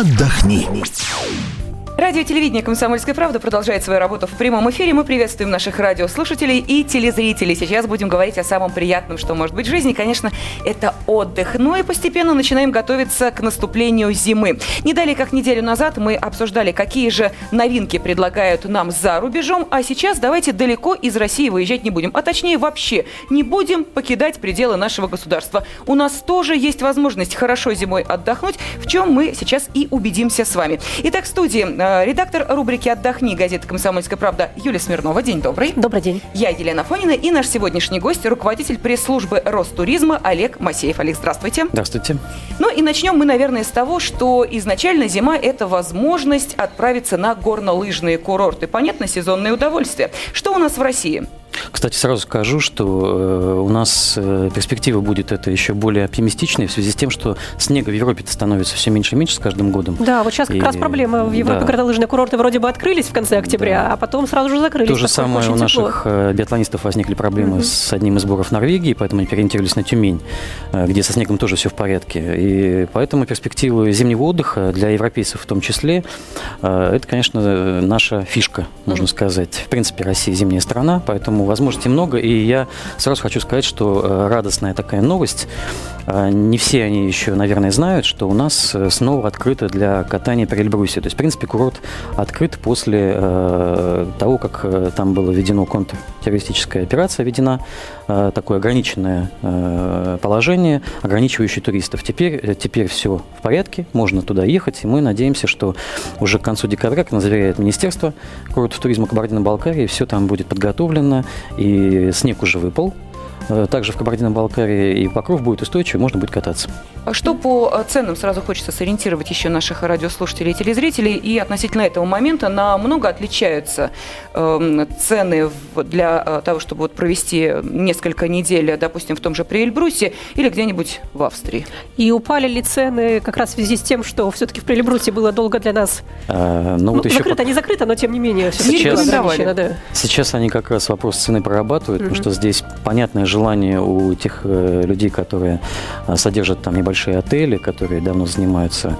отдохни. Радио телевидение «Комсомольская правда» продолжает свою работу в прямом эфире. Мы приветствуем наших радиослушателей и телезрителей. Сейчас будем говорить о самом приятном, что может быть в жизни. Конечно, это отдых. Ну и постепенно начинаем готовиться к наступлению зимы. Не далее, как неделю назад, мы обсуждали, какие же новинки предлагают нам за рубежом. А сейчас давайте далеко из России выезжать не будем. А точнее, вообще не будем покидать пределы нашего государства. У нас тоже есть возможность хорошо зимой отдохнуть, в чем мы сейчас и убедимся с вами. Итак, в студии э, редактор рубрики «Отдохни» газеты «Комсомольская правда» Юлия Смирнова. День добрый. Добрый день. Я Елена Фонина и наш сегодняшний гость, руководитель пресс-службы Ростуризма Олег Масеев. Олег, здравствуйте. Здравствуйте. Ну и начнем мы, наверное, с того, что изначально зима – это возможность отправиться на горнолыжные курорты. Понятно, сезонное удовольствие. Что у нас в России? Кстати, сразу скажу, что э, у нас э, перспектива будет это еще более оптимистичной в связи с тем, что снега в Европе становится все меньше и меньше с каждым годом. Да, вот сейчас как и, раз проблема. В Европе да. горнолыжные курорты вроде бы открылись в конце октября, да. а потом сразу же закрылись. То же самое у наших тепло. биатлонистов возникли проблемы угу. с одним из сборов Норвегии, поэтому они переориентировались на Тюмень, э, где со снегом тоже все в порядке. И поэтому перспективы зимнего отдыха для европейцев в том числе, это, конечно, наша фишка, можно угу. сказать. В принципе, Россия зимняя страна, поэтому возможностей много, и я сразу хочу сказать, что э, радостная такая новость. Э, не все они еще, наверное, знают, что у нас э, снова открыто для катания по Эльбрусе. То есть, в принципе, курорт открыт после того, как там было введено контртеррористическая операция, введена такое ограниченное положение, ограничивающее туристов. Теперь, теперь все в порядке, можно туда ехать, и мы надеемся, что уже к концу декабря, как нас заверяет Министерство курортов туризма Кабардино-Балкарии, все там будет подготовлено, и снег уже выпал. Э, также в Кабардино-Балкарии и покров будет устойчивый, можно будет кататься. А что по э, ценам сразу хочется сориентировать еще наших радиослушателей и телезрителей? И относительно этого момента намного отличаются э, цены для э, того, чтобы вот провести несколько недель, допустим, в том же при Эльбрусе или где-нибудь в Австрии. И упали ли цены как раз в связи с тем, что все-таки в Прельбрусе было долго для нас а, ну, вот ну, еще закрыто, по... не закрыто, но тем не менее сейчас, да. сейчас они как раз вопрос цены прорабатывают, mm-hmm. потому что здесь понятное желание у тех э, людей, которые э, содержат там небольшие отели, которые давно занимаются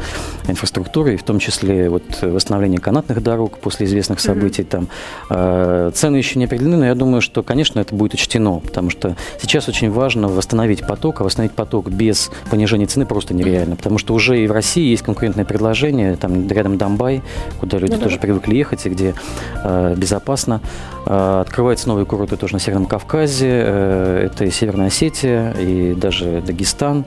инфраструктурой, в том числе вот восстановление канатных дорог после известных событий. Mm-hmm. Там э, цены еще не определены, но я думаю, что, конечно, это будет учтено, потому что сейчас очень важно восстановить поток, а восстановить поток без понижения цены просто нереально, потому что уже и в России есть конкурентное предложение, там рядом Донбай, куда люди ну, тоже привыкли ехать и где э, безопасно. Э, открываются новые курорты тоже на Северном Кавказе, э, это и Северная Осетия, и даже Дагестан.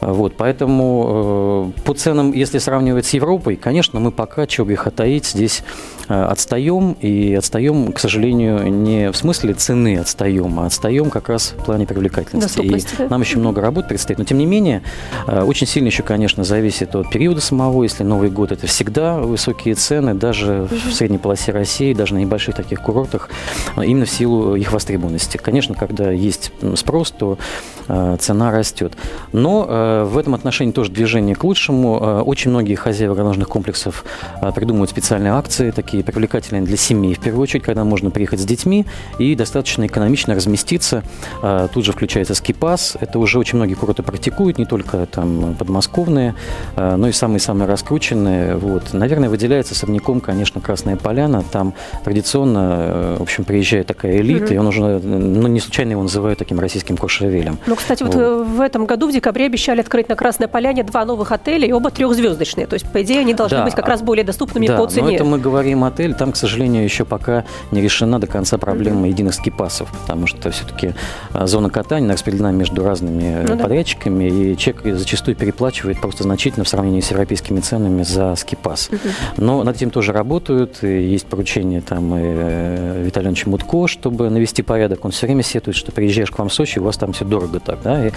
Вот, поэтому э, по ценам, если сравнивать с Европой, конечно, мы пока, чего греха таить, здесь э, отстаем, и отстаем, к сожалению, не в смысле цены отстаем, а отстаем как раз в плане привлекательности. И да? нам еще много работы предстоит. Но, тем не менее, э, очень сильно еще, конечно, зависит от периода самого. Если Новый год – это всегда высокие цены, даже в средней полосе России, даже на небольших таких курортах, именно в силу их востребованности. Конечно, когда есть спрос, то цена растет. Но в этом отношении тоже движение к лучшему. Э, очень многие хозяева горнолыжных комплексов э, придумывают специальные акции, такие привлекательные для семей, в первую очередь, когда можно приехать с детьми и достаточно экономично разместиться. Э, тут же включается скипас. Это уже очень многие курорты практикуют, не только там подмосковные, но и самые-самые раскрученные. Вот. Наверное, выделяется особняком, конечно, Красная Поляна. Там традиционно, в общем, приезжает такая элита, mm-hmm. и он уже, ну, не случайно его называют таким российским Куршевелем. Ну, кстати, вот, вот в этом году, в декабре, обещали открыть на Красной Поляне два новых отеля, и оба трехзвездочные. То есть, по идее, они должны да. быть как раз более доступными да, по цене. но это мы говорим отель. Там, к сожалению, еще пока не решена до конца проблема mm-hmm. единых скипасов, потому что все-таки а, зона катания распределена между разными ну, подрядчиками, да. и человек зачастую переплачивает просто значительно в сравнении с европейскими ценами за скипас. Mm-hmm. Но над этим тоже работают. И есть поручение там и э, Виталия Мутко, чтобы навести порядок. Он все время сетует, что приезжаешь к вам в Сочи, у вас там все дорого так. Да? И,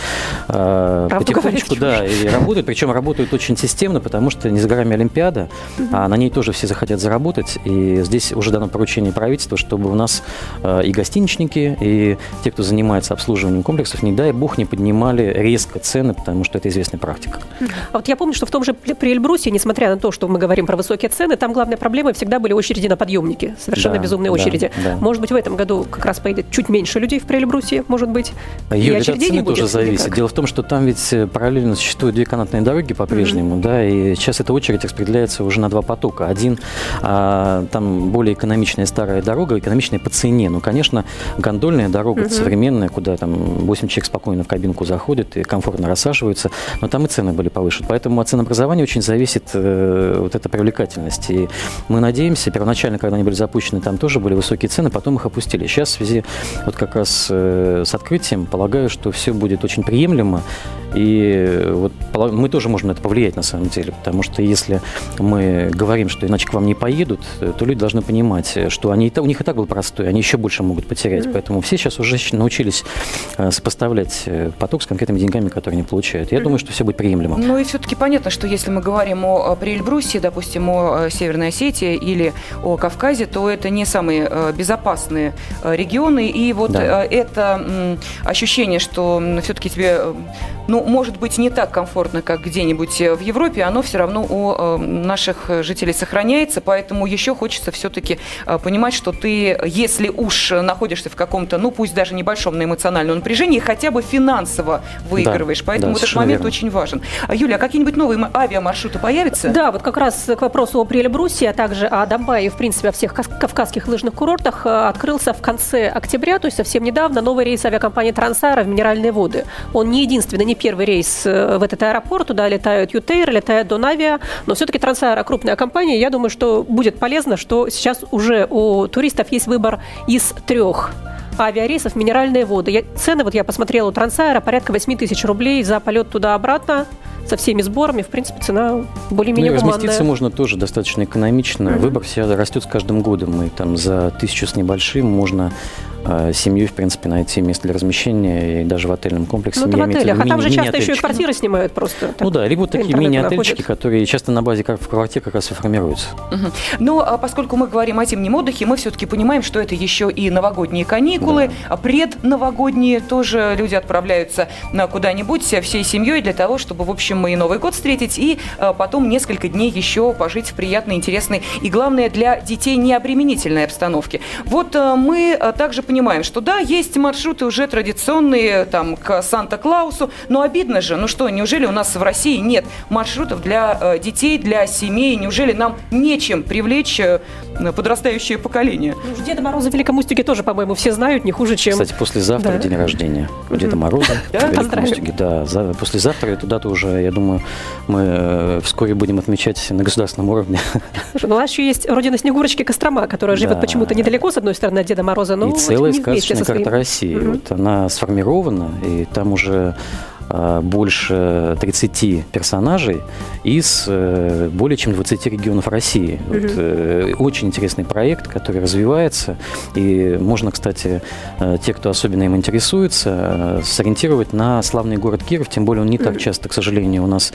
э, потихонечку, да, и работают, причем работают очень системно, потому что не за горами Олимпиада, а на ней тоже все захотят заработать. И здесь уже дано поручение правительства, чтобы у нас э, и гостиничники, и те, кто занимается обслуживанием комплексов, не дай бог, не поднимали резко цены, потому что это известная практика. А вот я помню, что в том же при Эльбрусе, несмотря на то, что мы говорим про высокие цены, там главная проблема всегда были очереди на подъемники, совершенно да, безумные да, очереди. Да. Может быть, в этом году как раз поедет чуть меньше людей в Приэльбрусе, может быть. Юля, и от цены тоже зависит. Дело в том, что там ведь параллельно существуют две канатные дороги по-прежнему, mm-hmm. да, и сейчас эта очередь распределяется уже на два потока. Один, а, там более экономичная старая дорога, экономичная по цене. Ну, конечно, гондольная дорога mm-hmm. современная, куда там 8 человек спокойно в кабинку заходят и комфортно рассаживаются, но там и цены были повыше. Поэтому от ценообразования очень зависит э, вот эта привлекательность. И мы надеемся, первоначально, когда они были запущены, там тоже были высокие цены, потом их опустили. Сейчас в связи вот как раз э, с открытием полагаю, что все будет очень приемлемо. И вот мы тоже можем на это повлиять на самом деле, потому что если мы говорим, что иначе к вам не поедут, то люди должны понимать, что они, у них и так был простой, они еще больше могут потерять. Mm-hmm. Поэтому все сейчас уже научились э, сопоставлять э, поток с конкретными деньгами, которые они получают. Я mm-hmm. думаю, что все будет приемлемо. Ну и все-таки понятно, что если мы говорим о Приэльбрусе, допустим, о Северной Осетии или о Кавказе, то это не самые э, безопасные регионы. И вот да. это ощущение, что все-таки тебе ну, может быть, не так комфортно, как где-нибудь э, в Европе, оно все равно у э, наших жителей сохраняется, поэтому еще хочется все-таки э, понимать, что ты, если уж находишься в каком-то, ну, пусть даже небольшом на эмоциональном напряжении, хотя бы финансово выигрываешь. Да, поэтому да, этот момент верно. очень важен. А, Юля, а какие-нибудь новые авиамаршруты появятся? Да, вот как раз к вопросу о Прелебрусе, а также о Донбайе, в принципе, о всех кавказских лыжных курортах открылся в конце октября, то есть совсем недавно, новый рейс авиакомпании Трансара в Минеральные воды. Он не единственный, не первый рейс э, в этот аэропорт, туда летают Ютейр, летает Донавиа, но все-таки Трансаэро крупная компания, я думаю, что будет полезно, что сейчас уже у туристов есть выбор из трех авиарейсов минеральные воды. Я, цены, вот я посмотрела у Трансаэра, порядка 8 тысяч рублей за полет туда-обратно со всеми сборами, в принципе, цена более-менее ну, разместиться можно тоже достаточно экономично. Mm-hmm. Выбор всегда растет с каждым годом. Мы там за тысячу с небольшим можно семью, в принципе, найти место для размещения и даже в отельном комплексе. Ну, это в отелях, а там же часто еще и квартиры снимают просто. Ну да, либо такие мини-отельчики, которые часто на базе как в квартире как раз и формируются. Угу. Ну, а поскольку мы говорим о зимнем отдыхе, мы все-таки понимаем, что это еще и новогодние каникулы, да. а предновогодние тоже люди отправляются на куда-нибудь всей семьей для того, чтобы, в общем, и Новый год встретить, и а, потом несколько дней еще пожить в приятной, интересной и, главное, для детей необременительной обстановке. Вот а, мы также понимаем, что да, есть маршруты уже традиционные там к Санта-Клаусу, но обидно же, ну что, неужели у нас в России нет маршрутов для э, детей, для семей? Неужели нам нечем привлечь э, подрастающее поколение? Ну, Деда Мороза в Великом Устюге тоже, по-моему, все знают, не хуже, чем... Кстати, послезавтра да. день рождения у Деда Мороза Великом Устюге. Да, послезавтра эту дату уже, я думаю, мы э, вскоре будем отмечать на государственном уровне. Ну, у нас еще есть родина Снегурочки Кострома, которая живет почему-то недалеко, с одной стороны, от Деда Мороза, но целая сказочная карта России. Mm-hmm. Вот она сформирована, и там уже а, больше 30 персонажей из э, более чем 20 регионов России. Mm-hmm. Вот, э, очень интересный проект, который развивается. И можно, кстати, э, те, кто особенно им интересуется, сориентировать на славный город Киров. Тем более он не так часто, к сожалению, у нас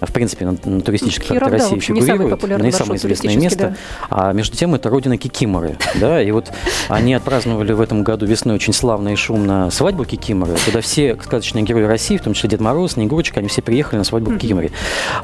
в принципе, на, на туристической Киров, карте России да, фигурирует, не самое, известное место. Да. А между тем это родина Кикиморы. Да, и вот они отпраздновали в этом году весной очень славно и шумно свадьбу Кикиморы, куда все сказочные герои России, в том числе Дед Мороз, Снегурочка, они все приехали на свадьбу mm-hmm. Кикиморы.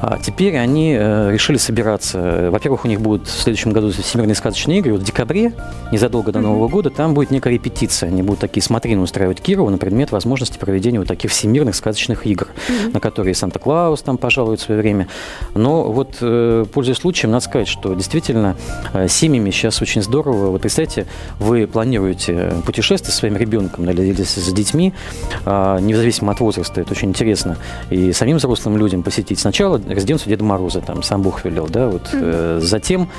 А теперь они э, решили собираться. Во-первых, у них будут в следующем году всемирные сказочные игры. Вот в декабре, незадолго до mm-hmm. Нового года, там будет некая репетиция. Они будут такие смотрины устраивать Кирову на предмет возможности проведения вот таких всемирных сказочных игр, mm-hmm. на которые Санта-Клаус там пожалуй свое время. Но вот, э, пользуясь случаем, надо сказать, что действительно э, семьями сейчас очень здорово. Вот представьте, вы планируете путешествие со своим ребенком или с детьми, а, независимо от возраста, это очень интересно. И самим взрослым людям посетить сначала резиденцию Деда Мороза, там сам Бог велел, да, вот, затем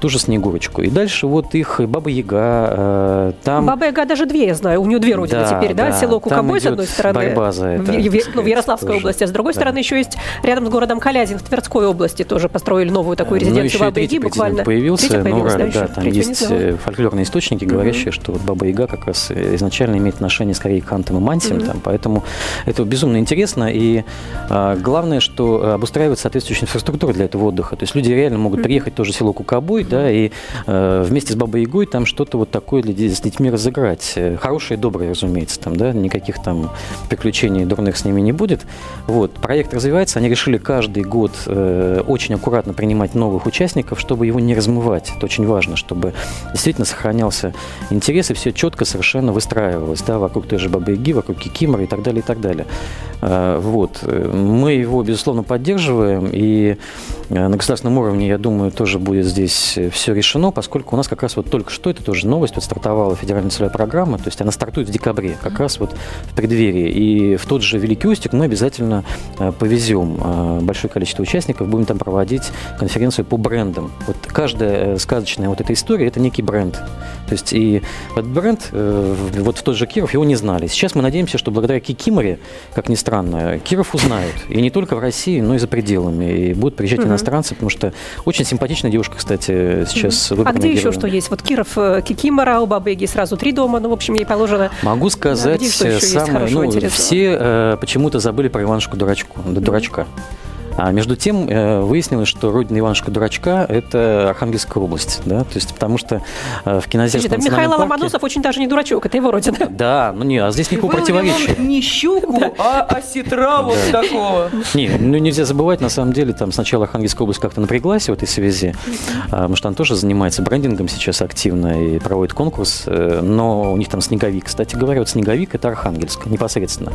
ту же Снегурочку. И дальше вот их Баба Яга, там... Баба Яга даже две, я знаю, у нее две родины да, теперь, да, да. село Кукобой, с одной стороны, борьба за это, в, ну, в Ярославской тоже. области, а с другой да. стороны еще есть рядом с городом Калязин в Тверской области тоже построили новую такую ну, резиденцию Бабы Яги буквально. появился, ну, да, да, там есть э, фольклорные источники, говорящие, что вот Баба Яга как раз изначально имеет отношение скорее к антам и мантиям, там, поэтому это безумно интересно, и а, главное, что э, обустраивается соответствующая инфраструктура для этого отдыха, то есть люди реально могут приехать тоже в село Кукабуй, да, и э, вместе с Бабой Ягой там что-то вот такое для, с детьми разыграть, хорошее и доброе, разумеется, там, да, никаких там приключений дурных с ними не будет, вот, проект развивается, они решили, как каждый год э, очень аккуратно принимать новых участников, чтобы его не размывать. Это очень важно, чтобы действительно сохранялся интерес и все четко совершенно выстраивалось, да, вокруг той же Бабы Яги, вокруг Кикимора и так далее, и так далее. Э, вот. Мы его, безусловно, поддерживаем, и э, на государственном уровне, я думаю, тоже будет здесь все решено, поскольку у нас как раз вот только что, это тоже новость, вот стартовала федеральная целевая программа, то есть она стартует в декабре, как раз вот в преддверии. И в тот же Великий Устюг мы обязательно э, повезем большое количество участников, будем там проводить конференцию по брендам. Вот каждая сказочная вот эта история – это некий бренд. То есть и этот бренд, вот в тот же Киров, его не знали. Сейчас мы надеемся, что благодаря Кикиморе, как ни странно. Киров узнают. И не только в России, но и за пределами. И будут приезжать угу. иностранцы, потому что очень симпатичная девушка, кстати, сейчас угу. А где героем. еще что есть? Вот Киров, э, Кикимора, у Бабы Яги сразу три дома, ну, в общем, ей положено. Могу сказать, да, самое, ну, все э, почему-то забыли про Иванушку дурачку, да, дурачка. А между тем э, выяснилось, что родина Иванушка Дурачка – это Архангельская область, да, то есть потому что э, в кинозерском Слушайте, Михаил парке... Ломоносов очень даже не дурачок, это его родина. Да, ну не, а здесь никакого противоречия. не щуку, а осетра вот такого. Не, ну нельзя забывать, на самом деле, там сначала Архангельская область как-то напряглась в этой связи, а, потому что она тоже занимается брендингом сейчас активно и проводит конкурс, э, но у них там снеговик, кстати говоря, вот снеговик – это Архангельск непосредственно.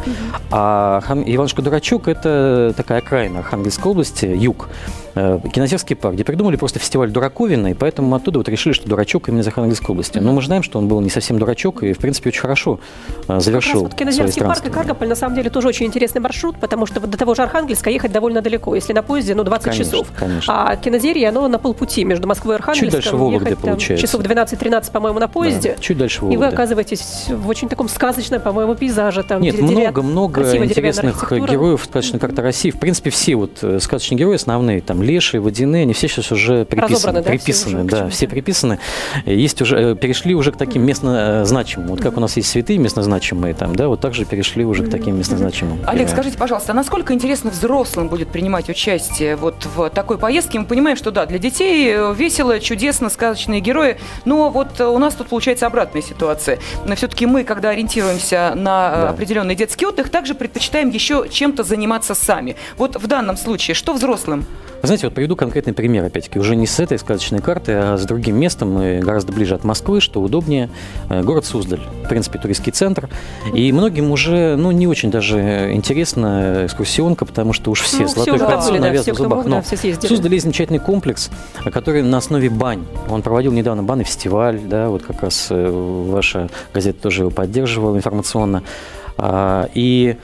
А Иванушка Дурачок – это такая окраина Архангельска Архангельской области, юг, э, Кинозерский парк, где придумали просто фестиваль дураковина, и поэтому мы оттуда вот решили, что дурачок именно из Архангельской области. Но мы знаем, что он был не совсем дурачок и, в принципе, очень хорошо э, завершил вот Кинозерский парк и Каргополь, на самом деле, тоже очень интересный маршрут, потому что вот до того же Архангельска ехать довольно далеко. Если на поезде, ну, 20 конечно, часов. Конечно. А Кинозерье, оно на полпути между Москвой и Архангельском. Чуть дальше Вологде, ехать, получается. часов 12-13, по-моему, на поезде. Да, чуть дальше Вологде. И вы оказываетесь в очень таком сказочном, по-моему, пейзаже. Там, Нет, много-много интересных героев сказочной карты России. В принципе, все вот э, сказочные герои основные, там лешие, водяные, они все сейчас уже приписаны. да, приписаны, все да, все приписаны. Есть уже, э, перешли уже к таким местно э, значимым. Вот как у нас есть святые местно значимые, там, да, вот также перешли уже к таким местно значимым. Олег, скажите, пожалуйста, а насколько интересно взрослым будет принимать участие вот в такой поездке? Мы понимаем, что да, для детей э, весело, чудесно, сказочные герои, но вот у нас тут получается обратная ситуация. Все-таки мы, когда ориентируемся на да. определенный детский отдых, также предпочитаем еще чем-то заниматься сами. Вот в данном случае, что взрослым взрослым? знаете, вот приведу конкретный пример, опять-таки, уже не с этой сказочной карты, а с другим местом, гораздо ближе от Москвы, что удобнее, э, город Суздаль, в принципе, туристский центр. И многим уже, ну, не очень даже интересна экскурсионка, потому что уж все, ну, золотой все кольцо да, навязано в зубах. Мог, Но да. Суздаль есть замечательный комплекс, который на основе бань. Он проводил недавно банный фестиваль, да, вот как раз э, ваша газета тоже его поддерживала информационно. А, и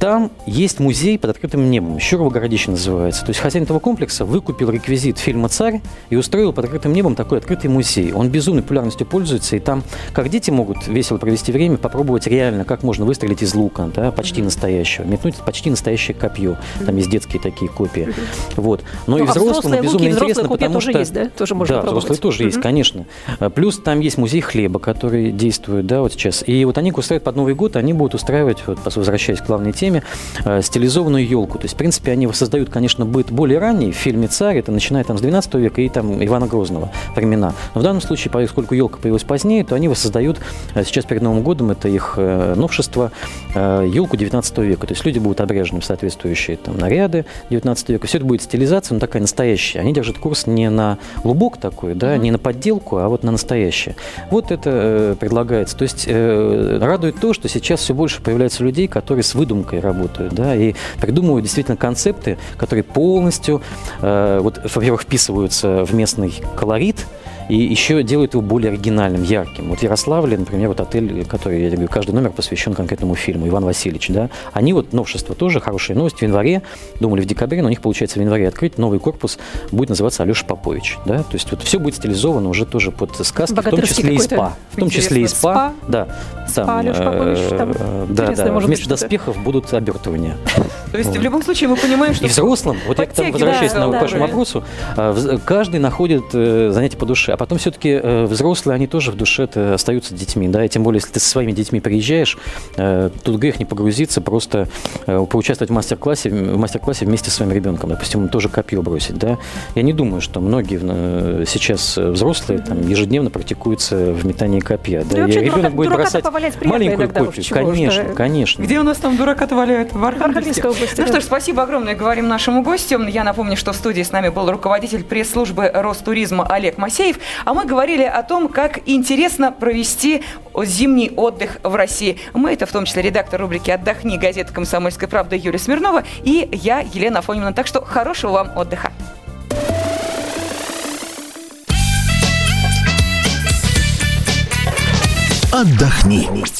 там есть музей под открытым небом, Щурово городище называется. То есть хозяин этого комплекса выкупил реквизит фильма «Царь» и устроил под открытым небом такой открытый музей. Он безумной популярностью пользуется, и там как дети могут весело провести время, попробовать реально, как можно выстрелить из лука, да, почти настоящего, метнуть почти настоящее копье. Там есть детские такие копии. Вот. Но ну, и взрослым а безумно луки, интересно, потому тоже что... есть, да? Тоже можно да, взрослые тоже есть, конечно. А, плюс там есть музей хлеба, который действует, да, вот сейчас. И вот они устраивают под Новый год, они будут устраивать, вот, возвращаясь к главной теме, время э, стилизованную елку. То есть, в принципе, они создают, конечно, быт более ранний. В фильме «Царь» это начиная там с 12 века и там Ивана Грозного времена. Но в данном случае, поскольку елка появилась позднее, то они воссоздают э, сейчас перед Новым годом, это их э, новшество, елку 19 века. То есть люди будут обрежены в соответствующие там, наряды 19 века. Все это будет стилизация, но такая настоящая. Они держат курс не на лубок такой, да, mm-hmm. не на подделку, а вот на настоящее. Вот это предлагается. То есть радует то, что сейчас все больше появляется людей, которые с выдумкой работают, да, и придумывают действительно концепты, которые полностью, э, вот, во-первых, вписываются в местный колорит, и еще делают его более оригинальным, ярким. Вот в Ярославле, например, вот отель, который, я говорю, каждый номер посвящен конкретному фильму, Иван Васильевич, да, они вот новшество тоже, хорошая новость, в январе, думали в декабре, но у них получается в январе открыть новый корпус, будет называться Алеша Попович, да, то есть вот все будет стилизовано уже тоже под сказки, в том числе и СПА, в том числе и СПА, спа? да, там, спа, Алеша Попович, там э, да, да, вместо доспехов будут обертывания. То есть в любом случае мы понимаем, что... И взрослым, вот я там возвращаюсь на к вашему вопросу, а, каждый находит э, занятие по душе потом все-таки э, взрослые, они тоже в душе остаются детьми, да, и тем более, если ты со своими детьми приезжаешь, э, тут грех не погрузиться, просто э, поучаствовать в мастер-классе, в мастер-классе вместе с своим ребенком, допустим, тоже копье бросить, да. Я не думаю, что многие э, сейчас взрослые там ежедневно практикуются в метании копья, да, и ребенок будет бросать маленькую копию, конечно, конечно. Где у нас там дурака-то валяют? В Ну что ж, спасибо огромное, говорим нашему гостю. Я напомню, что в студии с нами был руководитель пресс-службы Ростуризма Олег Масеев, а мы говорили о том, как интересно провести зимний отдых в России. Мы это в том числе редактор рубрики «Отдохни» газеты «Комсомольская правда» Юлия Смирнова и я, Елена Афонина. Так что хорошего вам отдыха. Отдохни.